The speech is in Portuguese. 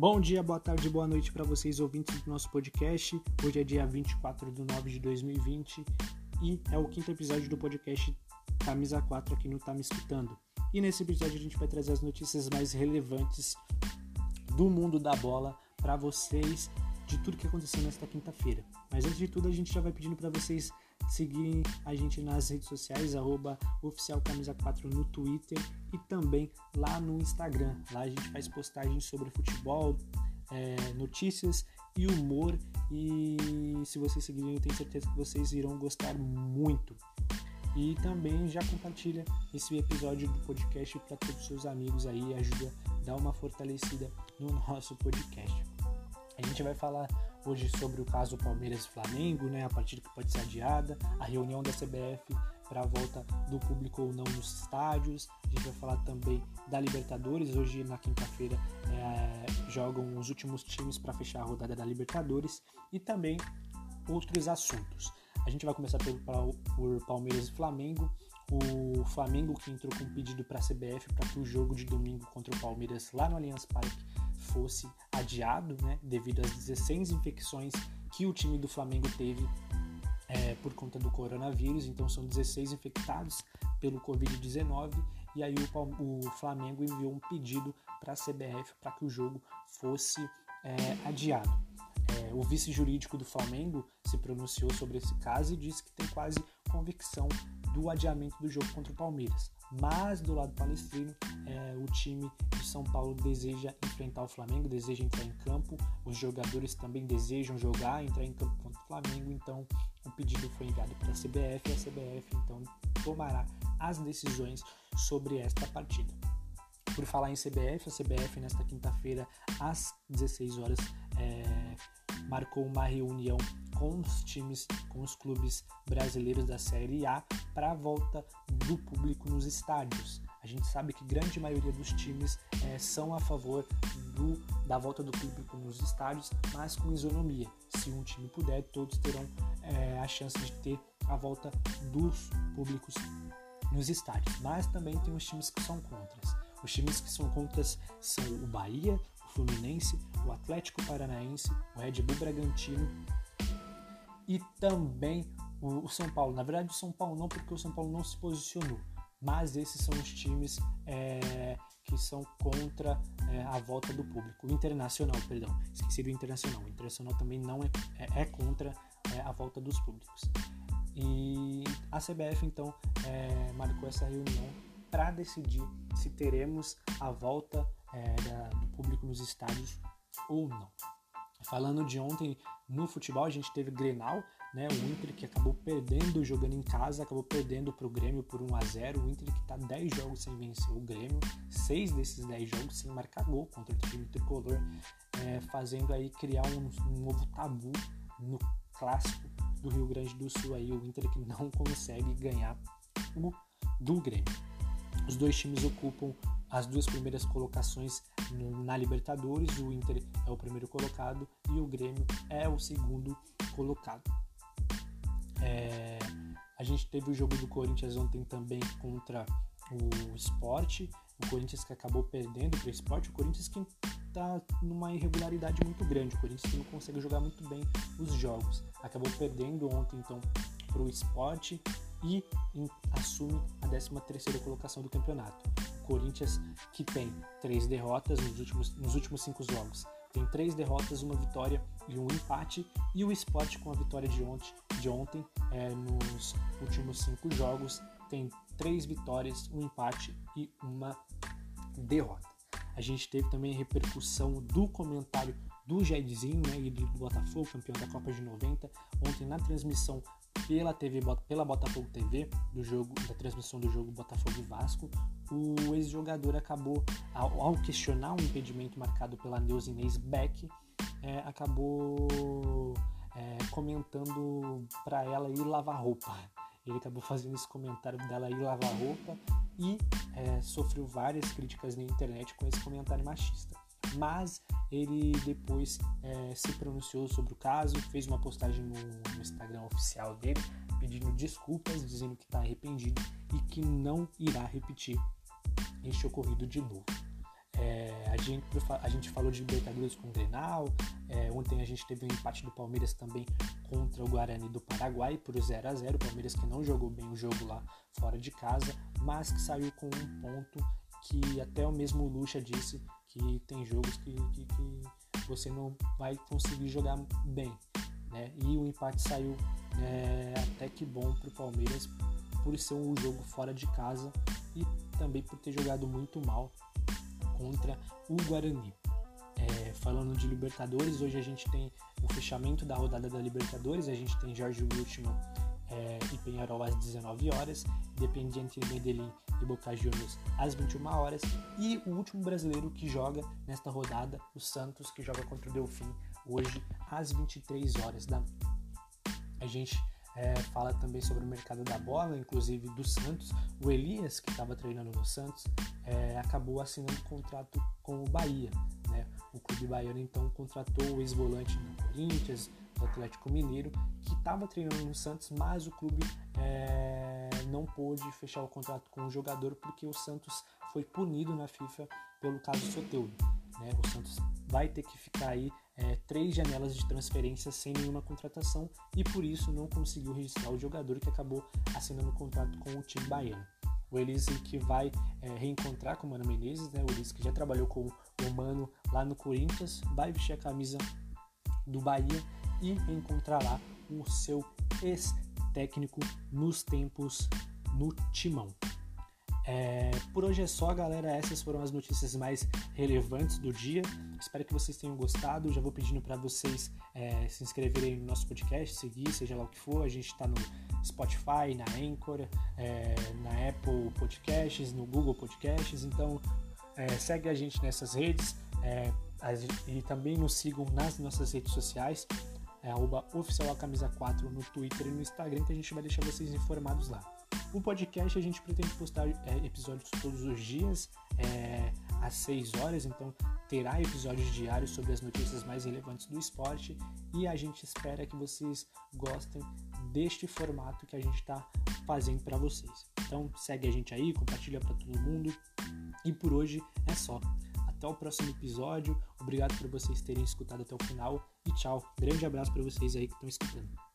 Bom dia, boa tarde, boa noite para vocês ouvintes do nosso podcast. Hoje é dia 24 de nove de 2020 e é o quinto episódio do podcast Camisa 4 aqui no Tá Me Escutando. E nesse episódio a gente vai trazer as notícias mais relevantes do mundo da bola para vocês de tudo que aconteceu nesta quinta-feira. Mas antes de tudo, a gente já vai pedindo para vocês seguirem a gente nas redes sociais, arroba oficialcamisa4 no Twitter e também lá no Instagram. Lá a gente faz postagens sobre futebol, é, notícias e humor. E se vocês seguirem, eu tenho certeza que vocês irão gostar muito. E também já compartilha esse episódio do podcast para todos os seus amigos aí, ajuda a dar uma fortalecida no nosso podcast. A gente vai falar hoje sobre o caso Palmeiras e Flamengo, né, a partida que pode ser adiada, a reunião da CBF para a volta do público ou não nos estádios. A gente vai falar também da Libertadores. Hoje, na quinta-feira, é, jogam os últimos times para fechar a rodada da Libertadores e também outros assuntos. A gente vai começar por, por Palmeiras e Flamengo. O Flamengo que entrou com um pedido para a CBF para que o jogo de domingo contra o Palmeiras lá no Allianz Parque fosse adiado, né, devido às 16 infecções que o time do Flamengo teve é, por conta do coronavírus. Então são 16 infectados pelo Covid-19 e aí o, o, Flamengo enviou um pedido para a CBF para que o jogo fosse é, adiado. É, o vice jurídico do Flamengo se pronunciou sobre esse caso e disse que tem quase convicção do adiamento do jogo contra o Palmeiras. Mas do lado palestrino, é, o time de São Paulo deseja enfrentar o Flamengo, deseja entrar em campo. Os jogadores também desejam jogar, entrar em campo contra o Flamengo. Então, o pedido foi enviado para a CBF e a CBF então tomará as decisões sobre esta partida. Por falar em CBF, a CBF nesta quinta-feira às 16 horas é, marcou uma reunião com os times, com os clubes brasileiros da Série A para a volta do público nos estádios. A gente sabe que grande maioria dos times é, são a favor do, da volta do público nos estádios, mas com isonomia. Se um time puder, todos terão é, a chance de ter a volta dos públicos nos estádios. Mas também tem os times que são contras. Os times que são contras são o Bahia, o Fluminense, o Atlético Paranaense, o Red Bull Bragantino e também o, São Paulo. Na verdade, o São Paulo não, porque o São Paulo não se posicionou. Mas esses são os times é, que são contra é, a volta do público. O Internacional, perdão, esqueci do Internacional. O Internacional também não é, é, é contra é, a volta dos públicos. E a CBF então é, marcou essa reunião para decidir se teremos a volta é, da, do público nos estádios ou não. Falando de ontem no futebol, a gente teve Grenal, né? O Inter que acabou perdendo jogando em casa, acabou perdendo para o Grêmio por 1 a 0 O Inter que está 10 jogos sem vencer o Grêmio, 6 desses 10 jogos sem marcar gol contra o time tricolor, é, fazendo aí criar um, um novo tabu no clássico do Rio Grande do Sul aí, o Inter que não consegue ganhar o do Grêmio. Os dois times ocupam as duas primeiras colocações na Libertadores. O Inter é o primeiro colocado e o Grêmio é o segundo colocado. É, a gente teve o jogo do Corinthians ontem também contra o Sport. O Corinthians que acabou perdendo para o Sport. O Corinthians que está numa irregularidade muito grande. O Corinthians que não consegue jogar muito bem os jogos. Acabou perdendo ontem então para o Sport e assume a 13 terceira colocação do campeonato. Corinthians, que tem três derrotas nos últimos, nos últimos cinco jogos. Tem três derrotas, uma vitória e um empate. E o Sport, com a vitória de ontem, de ontem é, nos últimos cinco jogos, tem três vitórias, um empate e uma derrota. A gente teve também repercussão do comentário do Jairzinho, né, do Botafogo, campeão da Copa de 90, ontem na transmissão pela TV pela Botafogo TV do jogo da transmissão do jogo Botafogo e Vasco o ex-jogador acabou ao, ao, questionar um impedimento marcado pela Neuza Inês Beck é, acabou é, comentando para ela ir lavar roupa. Ele acabou fazendo esse comentário dela ir lavar roupa e é, sofreu várias críticas na internet com esse comentário machista mas ele depois é, se pronunciou sobre o caso, fez uma postagem no, no Instagram oficial dele pedindo desculpas, dizendo que está arrependido e que não irá repetir este ocorrido de novo. É, a, gente, a gente falou de Libertadores com o Grenal, é, ontem a gente teve um empate do Palmeiras também contra o Guarani do Paraguai por 0 a 0 O Palmeiras que não jogou bem o jogo lá fora de casa, mas que saiu com um ponto que até o mesmo Lucha disse que tem jogos que, que, que você não vai conseguir jogar bem. Né? E o empate saiu é, até que bom para o Palmeiras por ser um jogo fora de casa e também por ter jogado muito mal contra o Guarani. É, falando de Libertadores, hoje a gente tem o fechamento da rodada da Libertadores, a gente tem Jorge Wiltman é, e Penharol às 19 horas, Independiente Medellín e Boca Juniors às 21 horas e o último brasileiro que joga nesta rodada, o Santos, que joga contra o Delfim hoje às 23 horas da A gente é, fala também sobre o mercado da bola, inclusive do Santos. O Elias, que estava treinando no Santos, é, acabou assinando contrato com o Bahia. Né? O clube baiano então contratou o ex-volante do Corinthians, do Atlético Mineiro, que estava treinando no Santos, mas o clube é, não pôde fechar o contrato com o jogador porque o Santos foi punido na FIFA pelo caso Soteldo. Né? O Santos vai ter que ficar aí é, três janelas de transferência sem nenhuma contratação e por isso não conseguiu registrar o jogador que acabou assinando o contrato com o time baiano. O Elise que vai é, reencontrar com o Mano Menezes, né? o Elise que já trabalhou com o Mano lá no Corinthians, vai vestir a camisa do Bahia e encontrar lá o seu ex-técnico nos tempos no Timão. É, por hoje é só, galera. Essas foram as notícias mais relevantes do dia. Espero que vocês tenham gostado. Já vou pedindo para vocês é, se inscreverem no nosso podcast, seguir, seja lá o que for. A gente está no Spotify, na Anchor, é, na Apple Podcasts, no Google Podcasts. Então, é, segue a gente nessas redes é, e também nos sigam nas nossas redes sociais. É arroba oficial camisa 4 no Twitter e no Instagram, que a gente vai deixar vocês informados lá. O podcast a gente pretende postar é, episódios todos os dias, é, às 6 horas, então terá episódios diários sobre as notícias mais relevantes do esporte e a gente espera que vocês gostem deste formato que a gente está fazendo para vocês. Então segue a gente aí, compartilha para todo mundo e por hoje é só. Até o próximo episódio. Obrigado por vocês terem escutado até o final e tchau. Grande abraço para vocês aí que estão escutando.